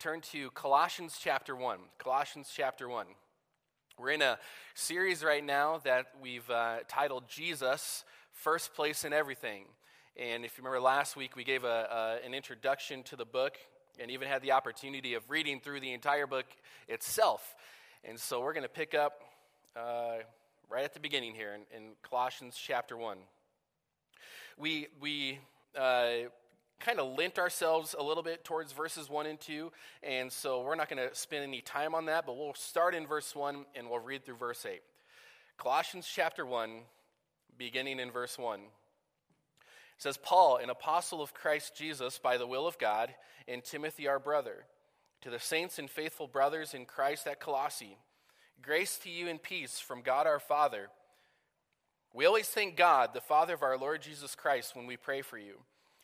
turn to Colossians chapter 1. Colossians chapter 1. We're in a series right now that we've uh, titled Jesus, First Place in Everything. And if you remember last week, we gave a, an introduction to the book and even had the opportunity of reading through the entire book itself. And so we're going to pick up uh, right at the beginning here in, in Colossians chapter 1. We, we uh, kind of lent ourselves a little bit towards verses 1 and 2, and so we're not going to spend any time on that, but we'll start in verse 1 and we'll read through verse 8. Colossians chapter 1, beginning in verse 1. Says, Paul, an apostle of Christ Jesus by the will of God, and Timothy our brother, to the saints and faithful brothers in Christ at Colossae, grace to you and peace from God our Father. We always thank God, the Father of our Lord Jesus Christ, when we pray for you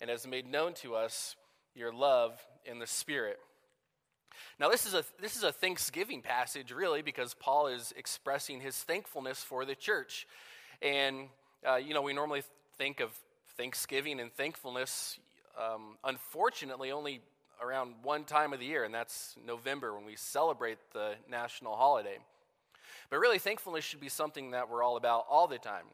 and has made known to us your love in the Spirit. Now, this is a, this is a Thanksgiving passage, really, because Paul is expressing his thankfulness for the church. And, uh, you know, we normally think of Thanksgiving and thankfulness, um, unfortunately, only around one time of the year, and that's November when we celebrate the national holiday. But really, thankfulness should be something that we're all about all the time.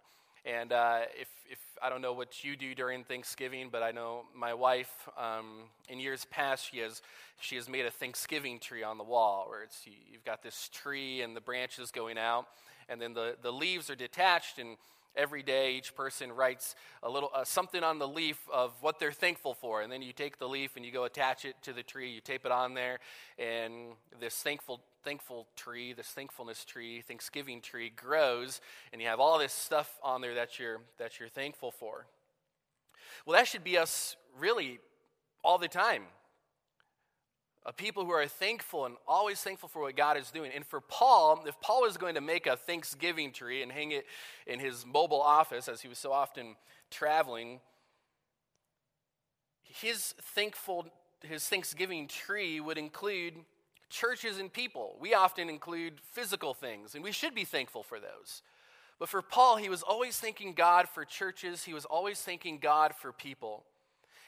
And uh, if, if I don't know what you do during Thanksgiving, but I know my wife, um, in years past, she has, she has made a Thanksgiving tree on the wall where it's, you've got this tree and the branches going out, and then the, the leaves are detached, and every day each person writes a little uh, something on the leaf of what they're thankful for and then you take the leaf and you go attach it to the tree you tape it on there and this thankful thankful tree, this thankfulness tree, Thanksgiving tree grows, and you have all this stuff on there that you're, that you're thankful for. Well, that should be us really all the time. A people who are thankful and always thankful for what God is doing. And for Paul, if Paul was going to make a Thanksgiving tree and hang it in his mobile office, as he was so often traveling, his thankful his Thanksgiving tree would include churches and people. We often include physical things, and we should be thankful for those. But for Paul, he was always thanking God for churches, he was always thanking God for people.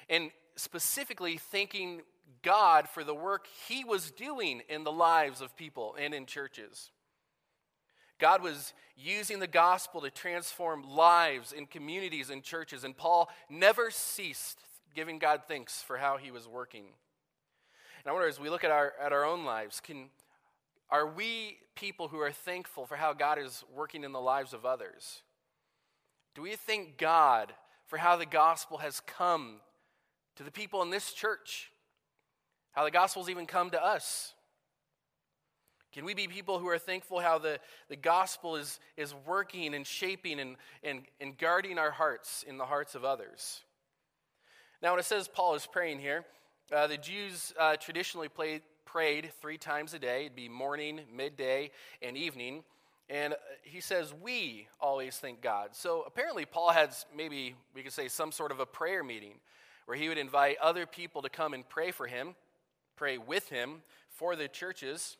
And specifically, thanking God for the work he was doing in the lives of people and in churches. God was using the gospel to transform lives in communities and churches, and Paul never ceased giving God thanks for how he was working. And I wonder as we look at our, at our own lives, can, are we people who are thankful for how God is working in the lives of others? Do we thank God for how the gospel has come to the people in this church? How the gospel's even come to us? Can we be people who are thankful how the, the gospel is, is working and shaping and, and, and guarding our hearts in the hearts of others? Now, when it says Paul is praying here, uh, the Jews uh, traditionally prayed three times a day. It'd be morning, midday, and evening. And he says, We always thank God. So apparently, Paul had maybe, we could say, some sort of a prayer meeting where he would invite other people to come and pray for him, pray with him for the churches.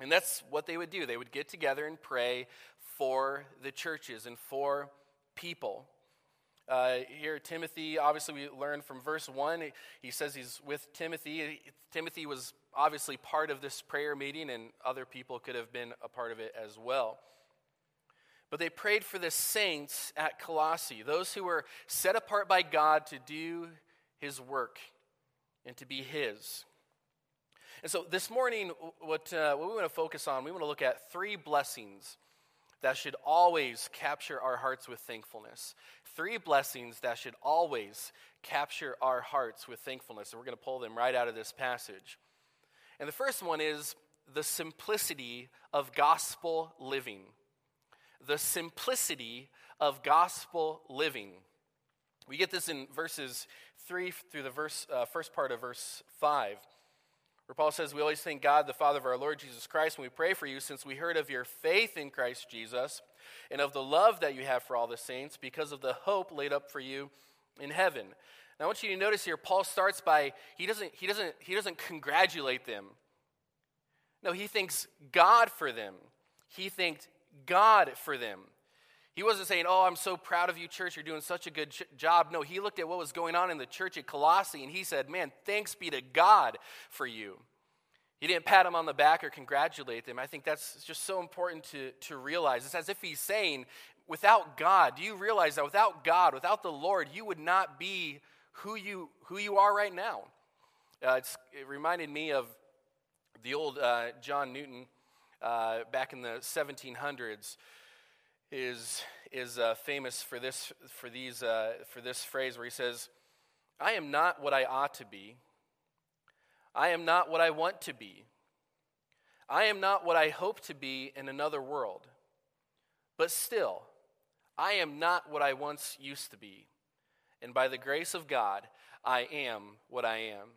And that's what they would do. They would get together and pray for the churches and for people. Uh, here, Timothy, obviously, we learn from verse 1, he says he's with Timothy. Timothy was obviously part of this prayer meeting, and other people could have been a part of it as well. But they prayed for the saints at Colossae, those who were set apart by God to do his work and to be his. And so this morning, what, uh, what we want to focus on, we want to look at three blessings that should always capture our hearts with thankfulness. Three blessings that should always capture our hearts with thankfulness. And we're going to pull them right out of this passage. And the first one is the simplicity of gospel living. The simplicity of gospel living. We get this in verses 3 through the verse, uh, first part of verse 5, where Paul says, We always thank God, the Father of our Lord Jesus Christ, when we pray for you, since we heard of your faith in Christ Jesus and of the love that you have for all the saints because of the hope laid up for you in heaven. Now, I want you to notice here, Paul starts by, he doesn't, he doesn't, he doesn't congratulate them. No, he thanks God for them. He thanked God for them. He wasn't saying, Oh, I'm so proud of you, church. You're doing such a good job. No, he looked at what was going on in the church at Colossae and he said, Man, thanks be to God for you. He didn't pat him on the back or congratulate them. I think that's just so important to, to realize. It's as if he's saying, Without God, do you realize that without God, without the Lord, you would not be who you, who you are right now? Uh, it reminded me of the old uh, John Newton uh, back in the 1700s is, is uh, famous for this, for, these, uh, for this phrase where he says, I am not what I ought to be. I am not what I want to be. I am not what I hope to be in another world. But still, I am not what I once used to be. And by the grace of God, I am what I am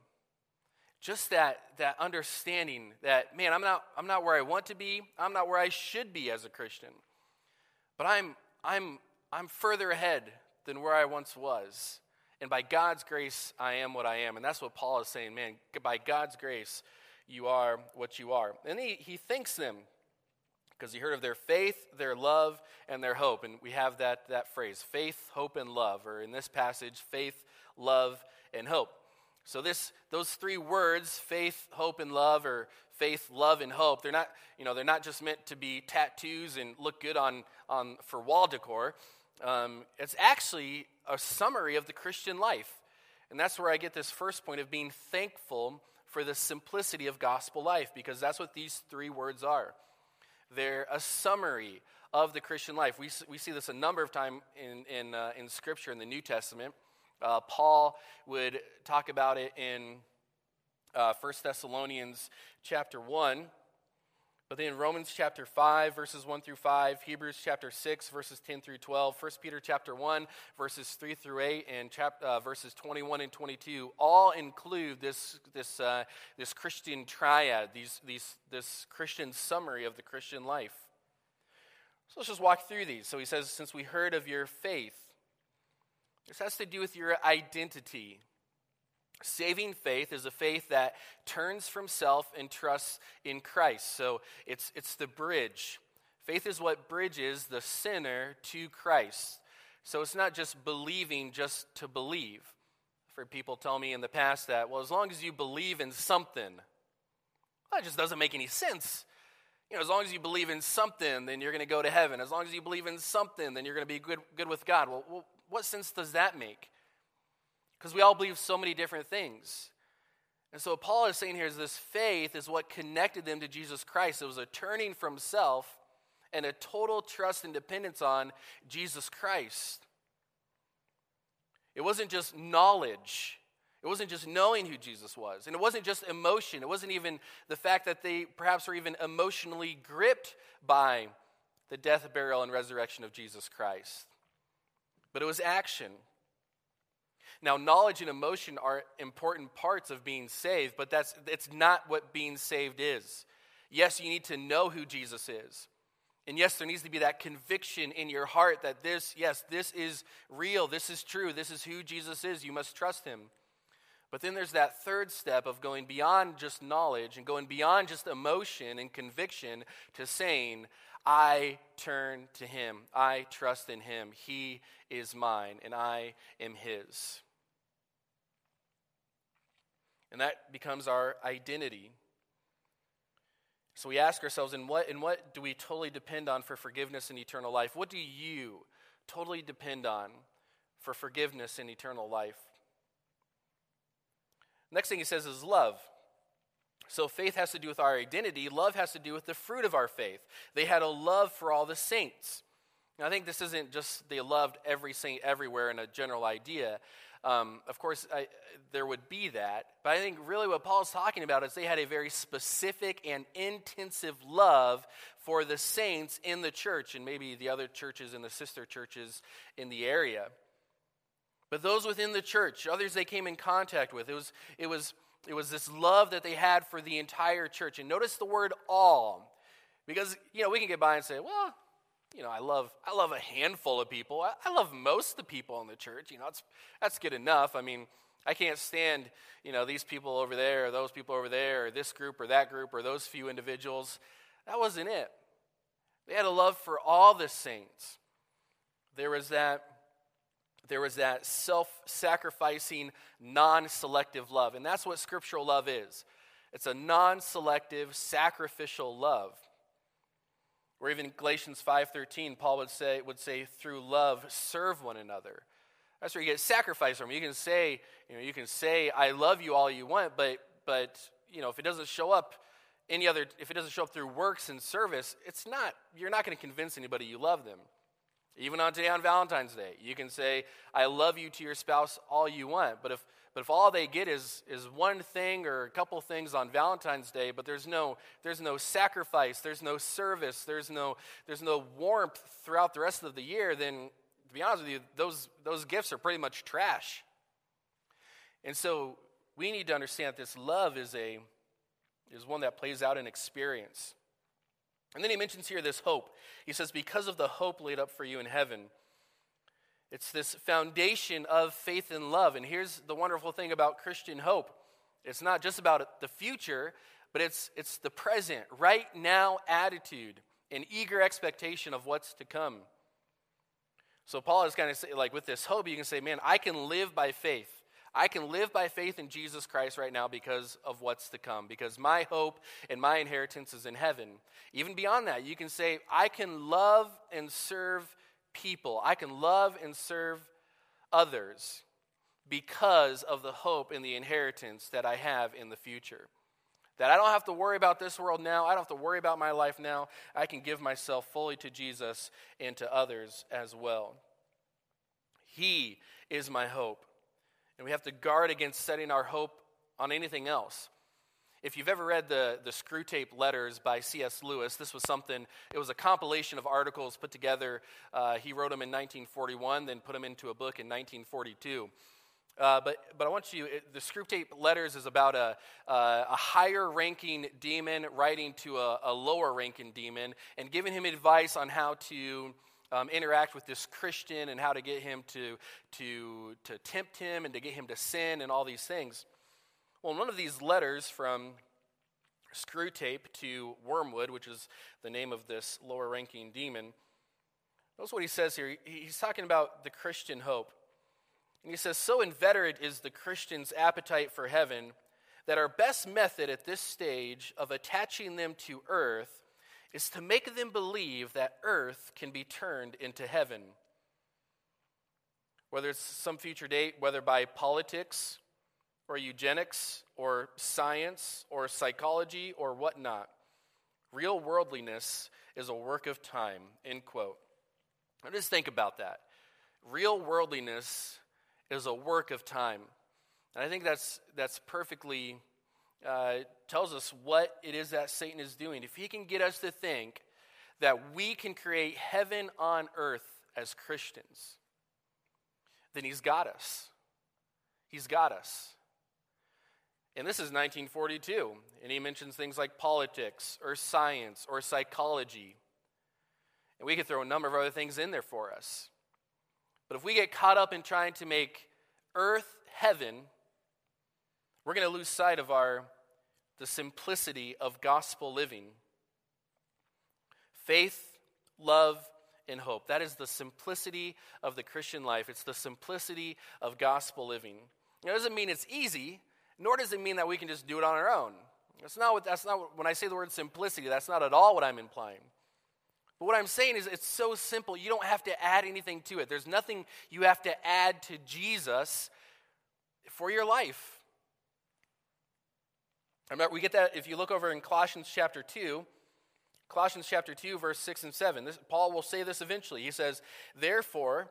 just that, that understanding that, man, I'm not, I'm not where I want to be, I'm not where I should be as a Christian, but I'm, I'm, I'm further ahead than where I once was. And by God's grace, I am what I am. And that's what Paul is saying, man, by God's grace, you are what you are. And he, he thanks them because he heard of their faith, their love, and their hope. And we have that, that phrase faith, hope, and love, or in this passage, faith, love, and hope. So this those three words, faith, hope, and love, or faith, love, and hope, they're not, you know, they're not just meant to be tattoos and look good on, on for wall decor. Um, it's actually a summary of the Christian life. And that's where I get this first point of being thankful for the simplicity of gospel life, because that's what these three words are. They're a summary of the Christian life. We, we see this a number of times in, in, uh, in Scripture in the New Testament. Uh, Paul would talk about it in uh, 1 Thessalonians chapter 1. But then Romans chapter 5, verses 1 through 5, Hebrews chapter 6, verses 10 through 12, 1 Peter chapter 1, verses 3 through 8, and chap- uh, verses 21 and 22 all include this, this, uh, this Christian triad, these, these, this Christian summary of the Christian life. So let's just walk through these. So he says, Since we heard of your faith, this has to do with your identity. Saving faith is a faith that turns from self and trusts in Christ. So it's, it's the bridge. Faith is what bridges the sinner to Christ. So it's not just believing just to believe. I've heard people tell me in the past that, well, as long as you believe in something, well, that just doesn't make any sense. You know, as long as you believe in something, then you're going to go to heaven. As long as you believe in something, then you're going to be good, good with God. Well, what sense does that make? Because we all believe so many different things. And so, what Paul is saying here is this faith is what connected them to Jesus Christ. It was a turning from self and a total trust and dependence on Jesus Christ. It wasn't just knowledge, it wasn't just knowing who Jesus was. And it wasn't just emotion. It wasn't even the fact that they perhaps were even emotionally gripped by the death, burial, and resurrection of Jesus Christ but it was action. Now, knowledge and emotion are important parts of being saved, but that's it's not what being saved is. Yes, you need to know who Jesus is. And yes, there needs to be that conviction in your heart that this, yes, this is real, this is true, this is who Jesus is. You must trust him. But then there's that third step of going beyond just knowledge and going beyond just emotion and conviction to saying, I turn to him. I trust in him. He is mine, and I am his. And that becomes our identity. So we ask ourselves, in what, in what do we totally depend on for forgiveness and eternal life? What do you totally depend on for forgiveness and eternal life? Next thing he says is love. So faith has to do with our identity, love has to do with the fruit of our faith. They had a love for all the saints. Now, I think this isn't just they loved every saint everywhere in a general idea. Um, of course, I, there would be that. But I think really what Paul's talking about is they had a very specific and intensive love for the saints in the church and maybe the other churches and the sister churches in the area. But those within the church, others they came in contact with, it was, it was it was this love that they had for the entire church. And notice the word all, because, you know, we can get by and say, well, you know, I love, I love a handful of people. I, I love most of the people in the church. You know, that's, that's good enough. I mean, I can't stand, you know, these people over there, or those people over there, or this group or that group, or those few individuals. That wasn't it. They had a love for all the saints. There was that there was that self-sacrificing, non-selective love. And that's what scriptural love is. It's a non-selective, sacrificial love. Or even Galatians 5:13, Paul would say, would say, through love, serve one another. That's where you get sacrifice from. You can say, you know, you can say, I love you all you want, but but you know, if it doesn't show up any other, if it doesn't show up through works and service, it's not, you're not going to convince anybody you love them. Even on today on Valentine's Day, you can say, I love you to your spouse all you want. But if but if all they get is, is one thing or a couple things on Valentine's Day, but there's no, there's no sacrifice, there's no service, there's no, there's no warmth throughout the rest of the year, then to be honest with you, those, those gifts are pretty much trash. And so we need to understand that this love is, a, is one that plays out in experience. And then he mentions here this hope. He says, Because of the hope laid up for you in heaven. It's this foundation of faith and love. And here's the wonderful thing about Christian hope it's not just about the future, but it's, it's the present, right now attitude, and eager expectation of what's to come. So Paul is kind of say, like with this hope, you can say, man, I can live by faith. I can live by faith in Jesus Christ right now because of what's to come, because my hope and my inheritance is in heaven. Even beyond that, you can say, I can love and serve people. I can love and serve others because of the hope and the inheritance that I have in the future. That I don't have to worry about this world now. I don't have to worry about my life now. I can give myself fully to Jesus and to others as well. He is my hope. And we have to guard against setting our hope on anything else. If you've ever read the, the Screwtape Letters by C.S. Lewis, this was something, it was a compilation of articles put together. Uh, he wrote them in 1941, then put them into a book in 1942. Uh, but, but I want you, it, the Screwtape Letters is about a, uh, a higher ranking demon writing to a, a, lower ranking demon and giving him advice on how to um, interact with this Christian and how to get him to, to, to tempt him and to get him to sin and all these things. Well, in one of these letters from Screwtape to Wormwood, which is the name of this lower ranking demon, notice what he says here. He's talking about the Christian hope. And he says, So inveterate is the Christian's appetite for heaven that our best method at this stage of attaching them to earth is to make them believe that earth can be turned into heaven. Whether it's some future date, whether by politics or eugenics or science or psychology or whatnot, real worldliness is a work of time. End quote. Now just think about that. Real worldliness is a work of time. And I think that's, that's perfectly uh, tells us what it is that Satan is doing. If he can get us to think that we can create heaven on earth as Christians, then he's got us. He's got us. And this is 1942, and he mentions things like politics or science or psychology. And we could throw a number of other things in there for us. But if we get caught up in trying to make earth heaven, we're going to lose sight of our the simplicity of gospel living. Faith, love, and hope. That is the simplicity of the Christian life. It's the simplicity of gospel living. It doesn't mean it's easy, nor does it mean that we can just do it on our own. That's not what, that's not what, when I say the word simplicity, that's not at all what I'm implying. But what I'm saying is it's so simple, you don't have to add anything to it. There's nothing you have to add to Jesus for your life. Remember, we get that if you look over in Colossians chapter 2, Colossians chapter 2, verse 6 and 7. This, Paul will say this eventually. He says, Therefore,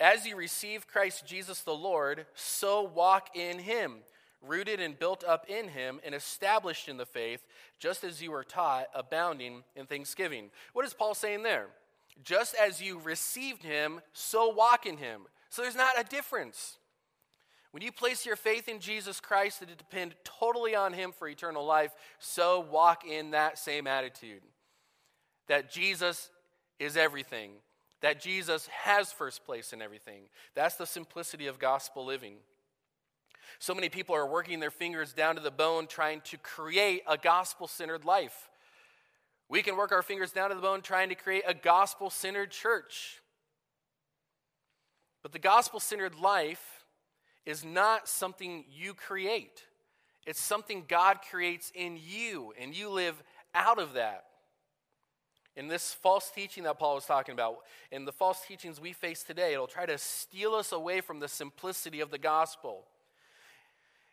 as you receive Christ Jesus the Lord, so walk in him, rooted and built up in him, and established in the faith, just as you were taught, abounding in thanksgiving. What is Paul saying there? Just as you received him, so walk in him. So there's not a difference. When you place your faith in Jesus Christ and depend totally on Him for eternal life, so walk in that same attitude that Jesus is everything, that Jesus has first place in everything. That's the simplicity of gospel living. So many people are working their fingers down to the bone trying to create a gospel centered life. We can work our fingers down to the bone trying to create a gospel centered church. But the gospel centered life is not something you create, it's something God creates in you, and you live out of that. In this false teaching that Paul was talking about, in the false teachings we face today, it'll try to steal us away from the simplicity of the gospel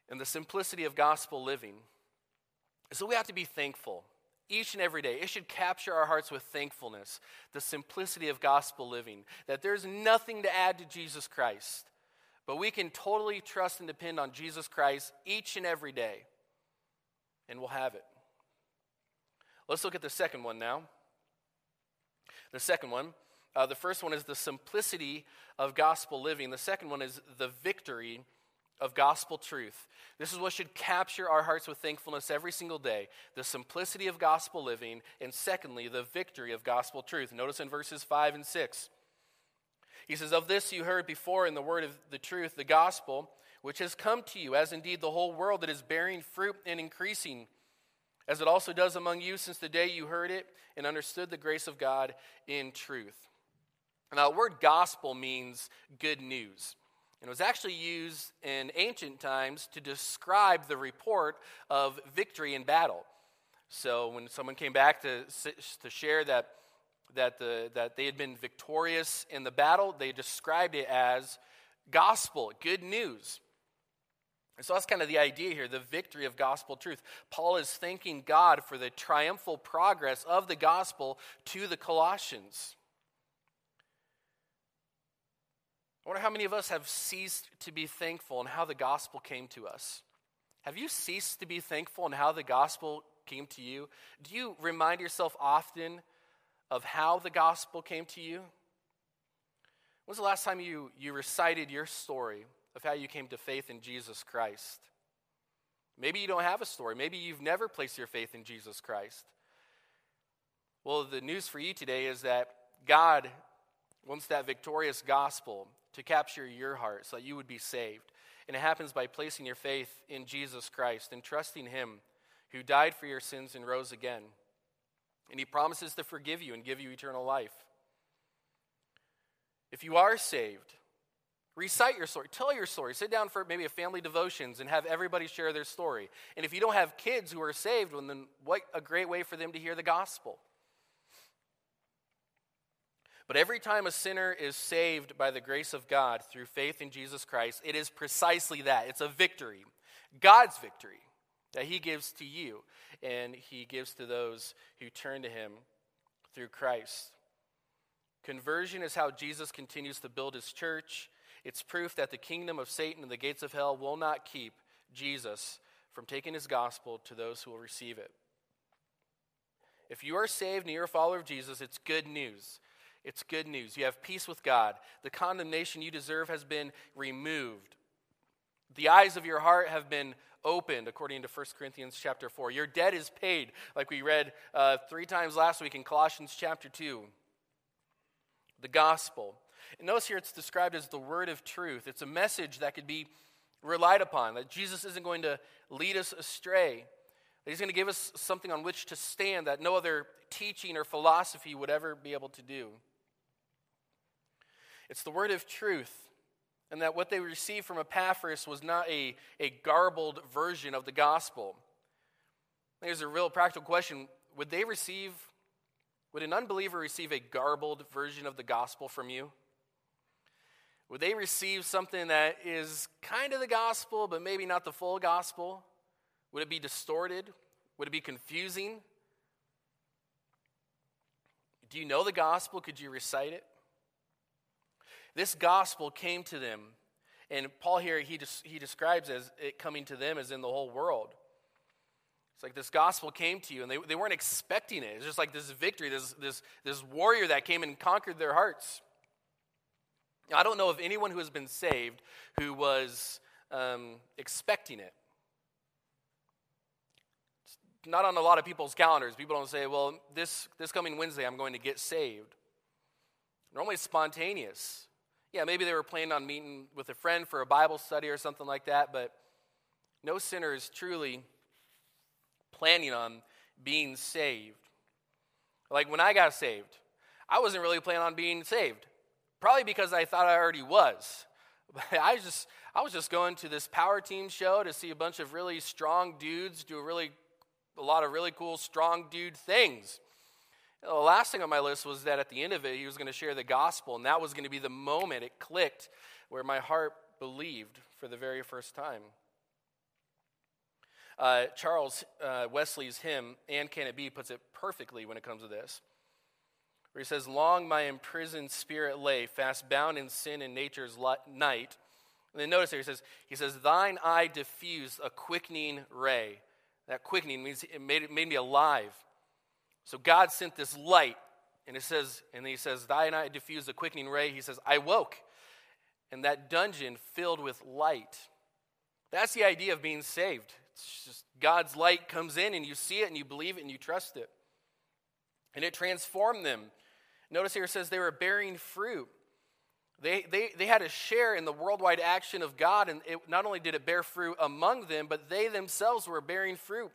and the simplicity of gospel living. So we have to be thankful each and every day. It should capture our hearts with thankfulness, the simplicity of gospel living, that there's nothing to add to Jesus Christ, but we can totally trust and depend on Jesus Christ each and every day, and we'll have it. Let's look at the second one now. The second one, uh, the first one is the simplicity of gospel living, the second one is the victory of gospel truth. This is what should capture our hearts with thankfulness every single day the simplicity of gospel living, and secondly, the victory of gospel truth. Notice in verses 5 and 6. He says, Of this you heard before in the word of the truth, the gospel, which has come to you, as indeed the whole world that is bearing fruit and increasing, as it also does among you since the day you heard it and understood the grace of God in truth. Now, the word gospel means good news. And it was actually used in ancient times to describe the report of victory in battle. So when someone came back to, to share that, that, the, that they had been victorious in the battle, they described it as gospel, good news. And so that's kind of the idea here the victory of gospel truth. Paul is thanking God for the triumphal progress of the gospel to the Colossians. I wonder how many of us have ceased to be thankful and how the gospel came to us. Have you ceased to be thankful and how the gospel came to you? Do you remind yourself often of how the gospel came to you? When was the last time you, you recited your story of how you came to faith in Jesus Christ? Maybe you don't have a story. Maybe you've never placed your faith in Jesus Christ. Well, the news for you today is that God wants that victorious gospel to capture your heart so that you would be saved. And it happens by placing your faith in Jesus Christ and trusting Him who died for your sins and rose again. And He promises to forgive you and give you eternal life. If you are saved, recite your story, tell your story. Sit down for maybe a family devotions and have everybody share their story. And if you don't have kids who are saved, well, then what a great way for them to hear the gospel. But every time a sinner is saved by the grace of God through faith in Jesus Christ, it is precisely that. It's a victory, God's victory that He gives to you, and He gives to those who turn to Him through Christ. Conversion is how Jesus continues to build His church. It's proof that the kingdom of Satan and the gates of hell will not keep Jesus from taking His gospel to those who will receive it. If you are saved and you're a follower of Jesus, it's good news. It's good news. You have peace with God. The condemnation you deserve has been removed. The eyes of your heart have been opened, according to 1 Corinthians chapter 4. Your debt is paid, like we read uh, three times last week in Colossians chapter 2. The gospel. And notice here it's described as the word of truth. It's a message that could be relied upon, that Jesus isn't going to lead us astray, that he's going to give us something on which to stand that no other teaching or philosophy would ever be able to do. It's the word of truth. And that what they received from Epaphras was not a, a garbled version of the gospel. There's a real practical question. Would they receive, would an unbeliever receive a garbled version of the gospel from you? Would they receive something that is kind of the gospel, but maybe not the full gospel? Would it be distorted? Would it be confusing? Do you know the gospel? Could you recite it? This gospel came to them. And Paul here, he, des- he describes as it coming to them as in the whole world. It's like this gospel came to you, and they, they weren't expecting it. It's just like this victory, this, this, this warrior that came and conquered their hearts. Now, I don't know of anyone who has been saved who was um, expecting it. It's not on a lot of people's calendars. People don't say, well, this, this coming Wednesday, I'm going to get saved. Normally, it's spontaneous. Yeah, maybe they were planning on meeting with a friend for a Bible study or something like that, but no sinner is truly planning on being saved. Like when I got saved, I wasn't really planning on being saved. Probably because I thought I already was. But I just I was just going to this power team show to see a bunch of really strong dudes do a really a lot of really cool strong dude things. The last thing on my list was that at the end of it, he was going to share the gospel, and that was going to be the moment it clicked where my heart believed for the very first time. Uh, Charles uh, Wesley's hymn, And Can It Be, puts it perfectly when it comes to this. Where he says, Long my imprisoned spirit lay, fast bound in sin and nature's night. And then notice here, he says, he says, Thine eye diffused a quickening ray. That quickening means it made, it made me alive. So God sent this light, and it says, and he says, Thine eye diffused a quickening ray. He says, I woke, and that dungeon filled with light. That's the idea of being saved. It's just God's light comes in, and you see it, and you believe it, and you trust it. And it transformed them. Notice here it says they were bearing fruit. They, they, they had a share in the worldwide action of God, and it, not only did it bear fruit among them, but they themselves were bearing fruit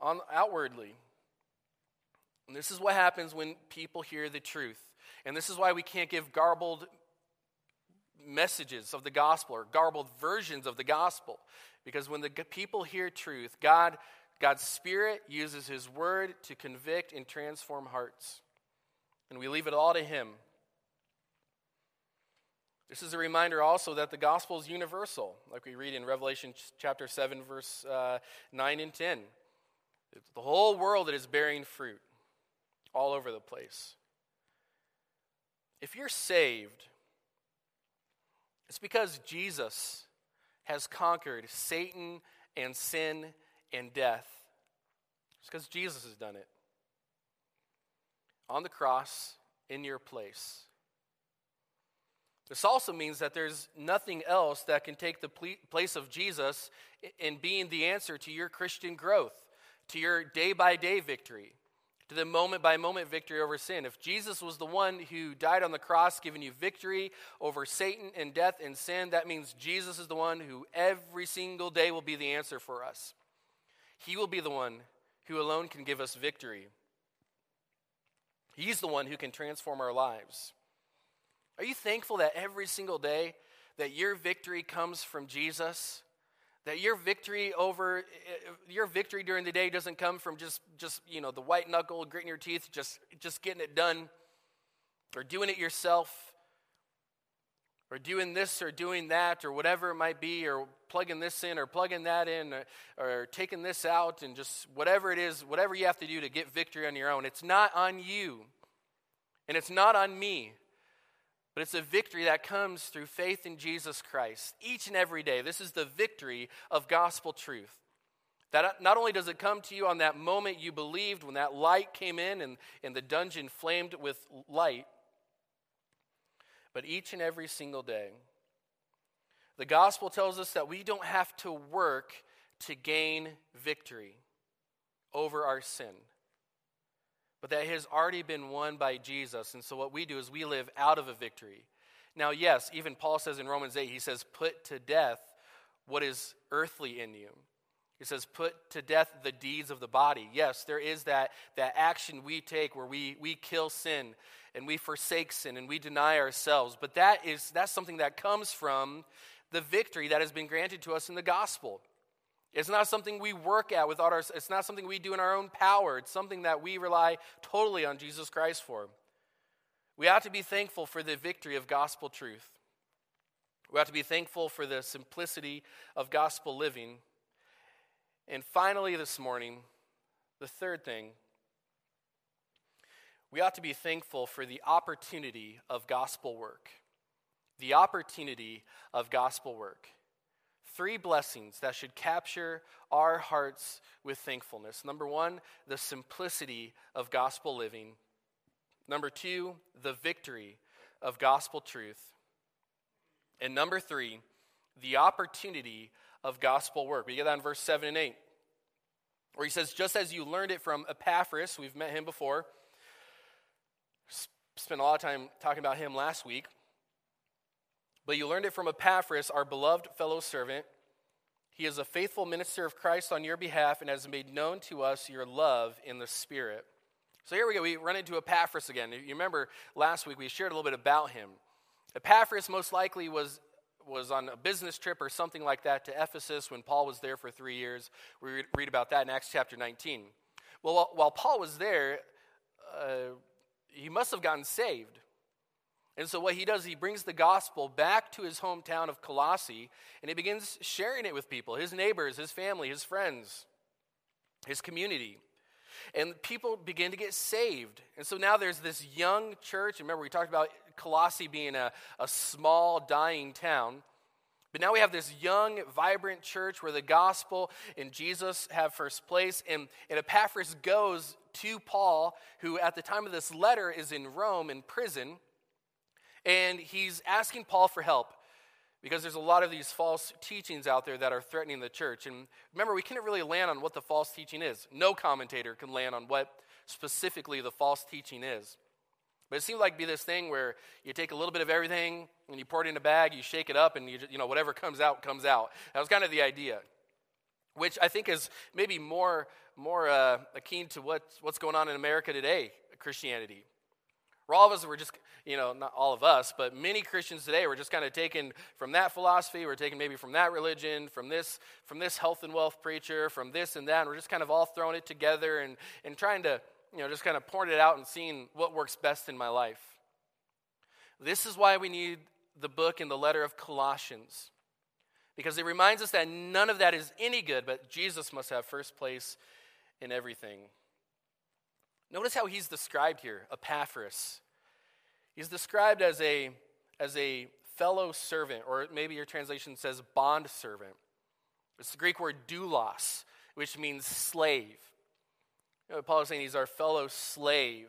on, outwardly. And this is what happens when people hear the truth. And this is why we can't give garbled messages of the gospel or garbled versions of the gospel. Because when the people hear truth, God, God's Spirit uses His word to convict and transform hearts. And we leave it all to Him. This is a reminder also that the gospel is universal, like we read in Revelation chapter 7, verse uh, 9 and 10. It's the whole world that is bearing fruit all over the place. If you're saved, it's because Jesus has conquered Satan and sin and death. It's because Jesus has done it on the cross in your place. This also means that there's nothing else that can take the place of Jesus in being the answer to your Christian growth, to your day by day victory to the moment by moment victory over sin. If Jesus was the one who died on the cross, giving you victory over Satan and death and sin, that means Jesus is the one who every single day will be the answer for us. He will be the one who alone can give us victory. He's the one who can transform our lives. Are you thankful that every single day that your victory comes from Jesus? That your victory over eh, eh, your victory during the day doesn't come from just just you know the white knuckle, gritting your teeth, just just getting it done, or doing it yourself, or doing this or doing that, or whatever it might be, or plugging this in or plugging that in, or, or taking this out, and just whatever it is, whatever you have to do to get victory on your own. It's not on you, and it's not on me. But it's a victory that comes through faith in Jesus Christ each and every day. This is the victory of gospel truth. That uh, not only does it come to you on that moment you believed when that light came in and, and the dungeon flamed with light, but each and every single day. The gospel tells us that we don't have to work to gain victory over our sin but that has already been won by Jesus. And so what we do is we live out of a victory. Now, yes, even Paul says in Romans 8, he says, put to death what is earthly in you. He says, put to death the deeds of the body. Yes, there is that, that action we take where we, we kill sin and we forsake sin and we deny ourselves. But that is, that's something that comes from the victory that has been granted to us in the gospel. It's not something we work at without our, it's not something we do in our own power. It's something that we rely totally on Jesus Christ for. We ought to be thankful for the victory of gospel truth. We ought to be thankful for the simplicity of gospel living. And finally, this morning, the third thing, we ought to be thankful for the opportunity of gospel work. The opportunity of gospel work three blessings that should capture our hearts with thankfulness. Number one, the simplicity of gospel living. Number two, the victory of gospel truth. And number three, the opportunity of gospel work. We get that in verse 7 and 8, where he says, Just as you learned it from Epaphras, we've met him before, spent a lot of time talking about him last week, but you learned it from Epaphras, our beloved fellow servant. He is a faithful minister of Christ on your behalf and has made known to us your love in the Spirit. So here we go. We run into Epaphras again. You remember last week we shared a little bit about him. Epaphras most likely was was on a business trip or something like that to Ephesus when Paul was there for three years. We read about that in Acts chapter 19. Well, while Paul was there, uh, he must have gotten saved. And so, what he does, he brings the gospel back to his hometown of Colossae and he begins sharing it with people his neighbors, his family, his friends, his community. And people begin to get saved. And so now there's this young church. Remember, we talked about Colossae being a, a small, dying town. But now we have this young, vibrant church where the gospel and Jesus have first place. And, and Epaphras goes to Paul, who at the time of this letter is in Rome in prison. And he's asking Paul for help because there's a lot of these false teachings out there that are threatening the church. And remember, we can't really land on what the false teaching is. No commentator can land on what specifically the false teaching is. But it seemed like be this thing where you take a little bit of everything and you pour it in a bag, you shake it up, and you, you know whatever comes out comes out. That was kind of the idea, which I think is maybe more more uh, akin to what, what's going on in America today, Christianity. All of us were just, you know, not all of us, but many Christians today were just kind of taken from that philosophy, we're taken maybe from that religion, from this, from this health and wealth preacher, from this and that, and we're just kind of all throwing it together and, and trying to you know, just kind of pouring it out and seeing what works best in my life. This is why we need the book and the letter of Colossians, because it reminds us that none of that is any good, but Jesus must have first place in everything. Notice how he's described here Epaphras. He's described as a, as a fellow servant, or maybe your translation says bond servant. It's the Greek word doulos, which means slave. You know, Paul is saying he's our fellow slave.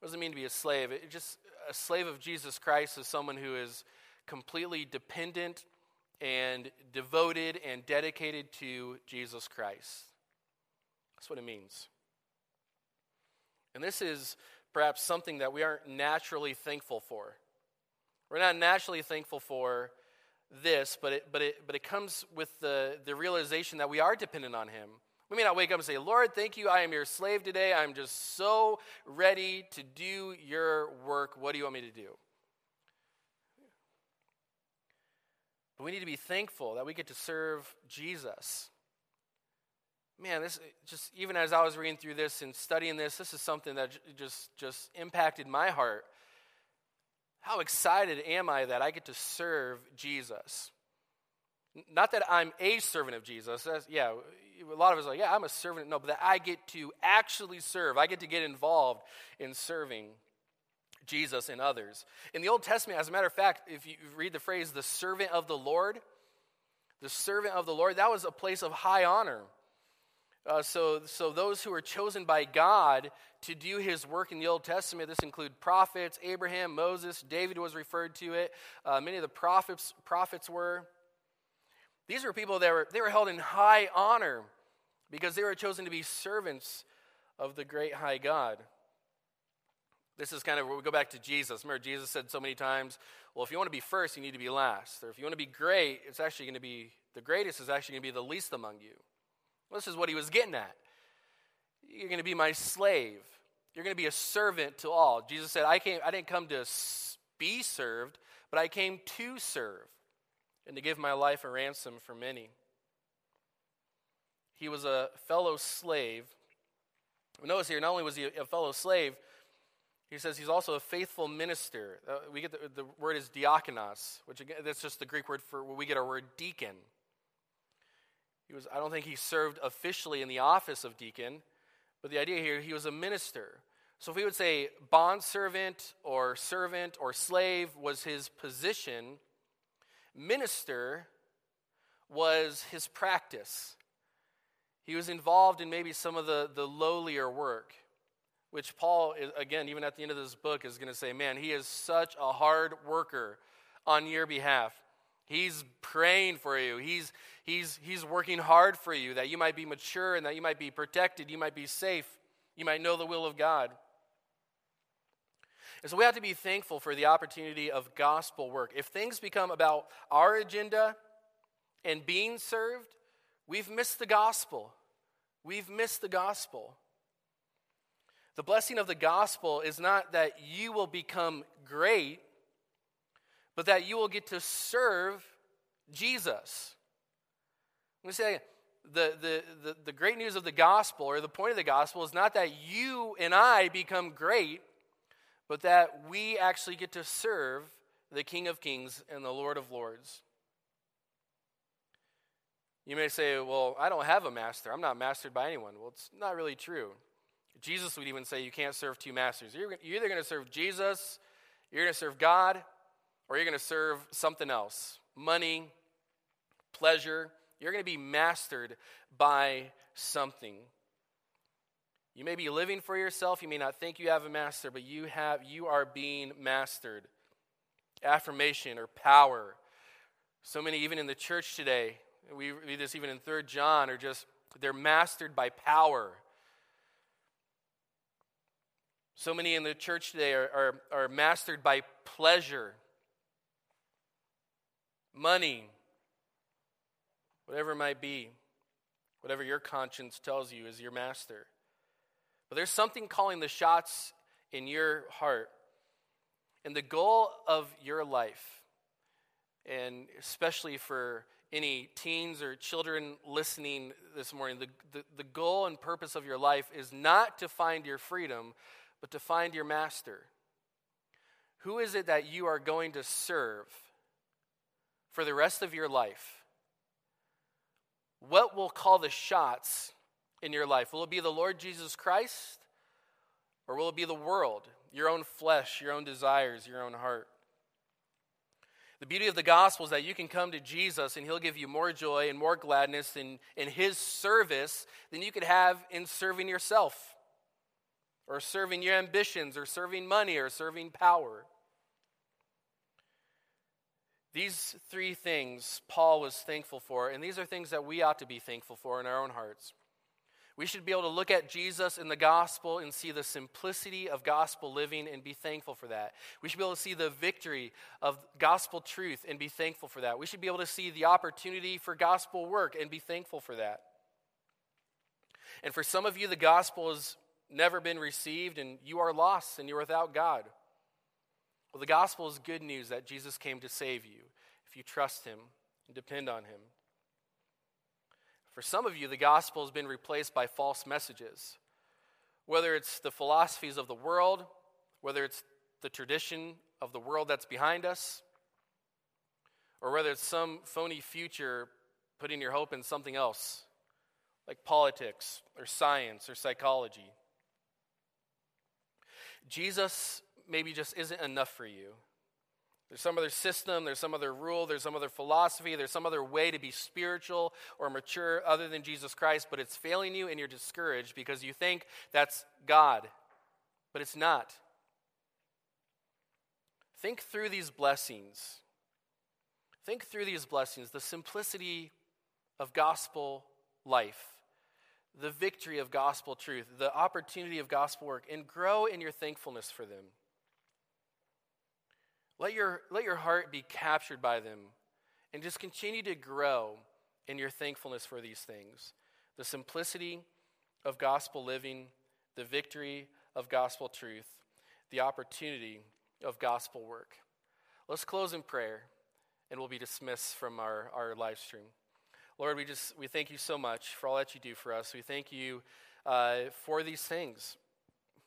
What does it mean to be a slave? It just a slave of Jesus Christ is someone who is completely dependent and devoted and dedicated to Jesus Christ. That's what it means. And this is perhaps something that we aren't naturally thankful for. We're not naturally thankful for this, but it, but it, but it comes with the, the realization that we are dependent on Him. We may not wake up and say, Lord, thank you. I am your slave today. I'm just so ready to do your work. What do you want me to do? But we need to be thankful that we get to serve Jesus. Man, this just even as I was reading through this and studying this, this is something that just just impacted my heart. How excited am I that I get to serve Jesus? Not that I'm a servant of Jesus. That's, yeah, a lot of us are like, yeah, I'm a servant. No, but that I get to actually serve. I get to get involved in serving Jesus and others. In the Old Testament, as a matter of fact, if you read the phrase the servant of the Lord, the servant of the Lord, that was a place of high honor. Uh, so, so those who are chosen by God to do his work in the Old Testament, this include prophets, Abraham, Moses, David was referred to it. Uh, many of the prophets, prophets were. These were people that were, they were held in high honor because they were chosen to be servants of the great high God. This is kind of where we go back to Jesus. Remember, Jesus said so many times, well, if you want to be first, you need to be last. Or if you want to be great, it's actually going to be, the greatest is actually going to be the least among you. This is what he was getting at. You're going to be my slave. You're going to be a servant to all. Jesus said, I, came, I didn't come to be served, but I came to serve and to give my life a ransom for many. He was a fellow slave. Notice here, not only was he a fellow slave, he says he's also a faithful minister. Uh, we get the, the, word is diakonos, which again, that's just the Greek word for we get our word deacon. He was, I don't think he served officially in the office of deacon, but the idea here, he was a minister. So if we would say bond servant or servant or slave was his position, minister was his practice. He was involved in maybe some of the, the lowlier work, which Paul, again, even at the end of this book, is going to say, man, he is such a hard worker on your behalf. He's praying for you. He's, he's, he's working hard for you that you might be mature and that you might be protected, you might be safe, you might know the will of God. And so we have to be thankful for the opportunity of gospel work. If things become about our agenda and being served, we've missed the gospel. We've missed the gospel. The blessing of the gospel is not that you will become great, but that you will get to serve Jesus. Let me say the, the, the, the great news of the gospel, or the point of the gospel, is not that you and I become great, but that we actually get to serve the King of Kings and the Lord of Lords. You may say, Well, I don't have a master. I'm not mastered by anyone. Well, it's not really true. Jesus would even say you can't serve two masters. You're, you're either going to serve Jesus, you're going to serve God, or you're going to serve something else money, pleasure. You're going to be mastered by something. You may be living for yourself. You may not think you have a master, but you have you are being mastered. Affirmation or power. So many, even in the church today, we read this even in Third John, are just they're mastered by power. So many in the church today are, are, are mastered by pleasure, money, whatever it might be, whatever your conscience tells you is your master. But there's something calling the shots in your heart. And the goal of your life, and especially for any teens or children listening this morning, the, the, the goal and purpose of your life is not to find your freedom, but to find your master. Who is it that you are going to serve for the rest of your life? What will call the shots in your life? Will it be the Lord Jesus Christ? Or will it be the world, your own flesh, your own desires, your own heart? The beauty of the gospel is that you can come to Jesus and he'll give you more joy and more gladness in, in his service than you could have in serving yourself or serving your ambitions, or serving money, or serving power. These three things Paul was thankful for, and these are things that we ought to be thankful for in our own hearts. We should be able to look at Jesus in the gospel and see the simplicity of gospel living and be thankful for that. We should be able to see the victory of gospel truth and be thankful for that. We should be able to see the opportunity for gospel work and be thankful for that. And for some of you, the gospel has never been received and you are lost and you're without God. Well, the gospel is good news that Jesus came to save you if you trust him and depend on him. For some of you, the gospel has been replaced by false messages. Whether it's the philosophies of the world, whether it's the tradition of the world that's behind us, or whether it's some phony future putting your hope in something else, like politics or science or psychology. Jesus maybe just isn't enough for you. There's some other system, there's some other rule, there's some other philosophy, there's some other way to be spiritual or mature other than Jesus Christ, but it's failing you and you're discouraged because you think that's God, but it's not. Think through these blessings. Think through these blessings, the simplicity of gospel life the victory of gospel truth, the opportunity of gospel work, and grow in your thankfulness for them. Let your, let your heart be captured by them and just continue to grow in your thankfulness for these things. The simplicity of gospel living, the victory of gospel truth, the opportunity of gospel work. Let's close in prayer and we'll be dismissed from our, our live stream. Lord, we just we thank you so much for all that you do for us. We thank you uh, for these things.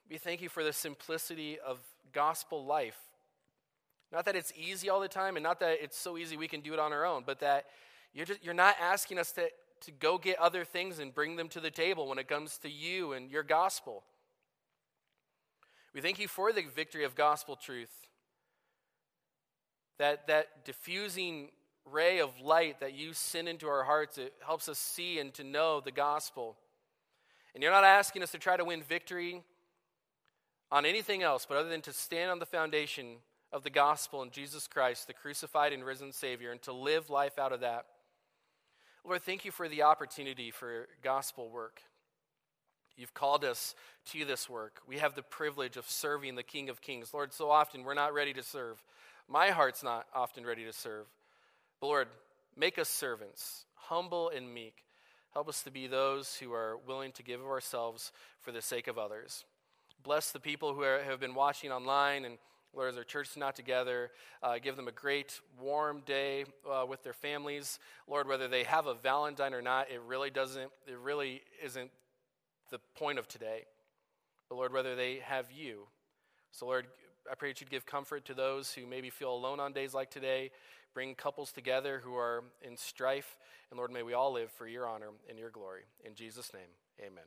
We thank you for the simplicity of gospel life. Not that it's easy all the time, and not that it's so easy we can do it on our own, but that you're just you're not asking us to to go get other things and bring them to the table when it comes to you and your gospel. We thank you for the victory of gospel truth. That that diffusing ray of light that you send into our hearts. It helps us see and to know the gospel. And you're not asking us to try to win victory on anything else, but other than to stand on the foundation of the gospel in Jesus Christ, the crucified and risen Savior, and to live life out of that. Lord, thank you for the opportunity for gospel work. You've called us to this work. We have the privilege of serving the King of Kings. Lord, so often we're not ready to serve. My heart's not often ready to serve. But Lord, make us servants, humble and meek. Help us to be those who are willing to give of ourselves for the sake of others. Bless the people who are, have been watching online and Lord, as our church is not together, uh, give them a great warm day uh, with their families. Lord, whether they have a Valentine or not, it really doesn't, it really isn't the point of today. But Lord, whether they have you. So, Lord, I pray that you'd give comfort to those who maybe feel alone on days like today. Bring couples together who are in strife. And Lord, may we all live for your honor and your glory. In Jesus' name, amen.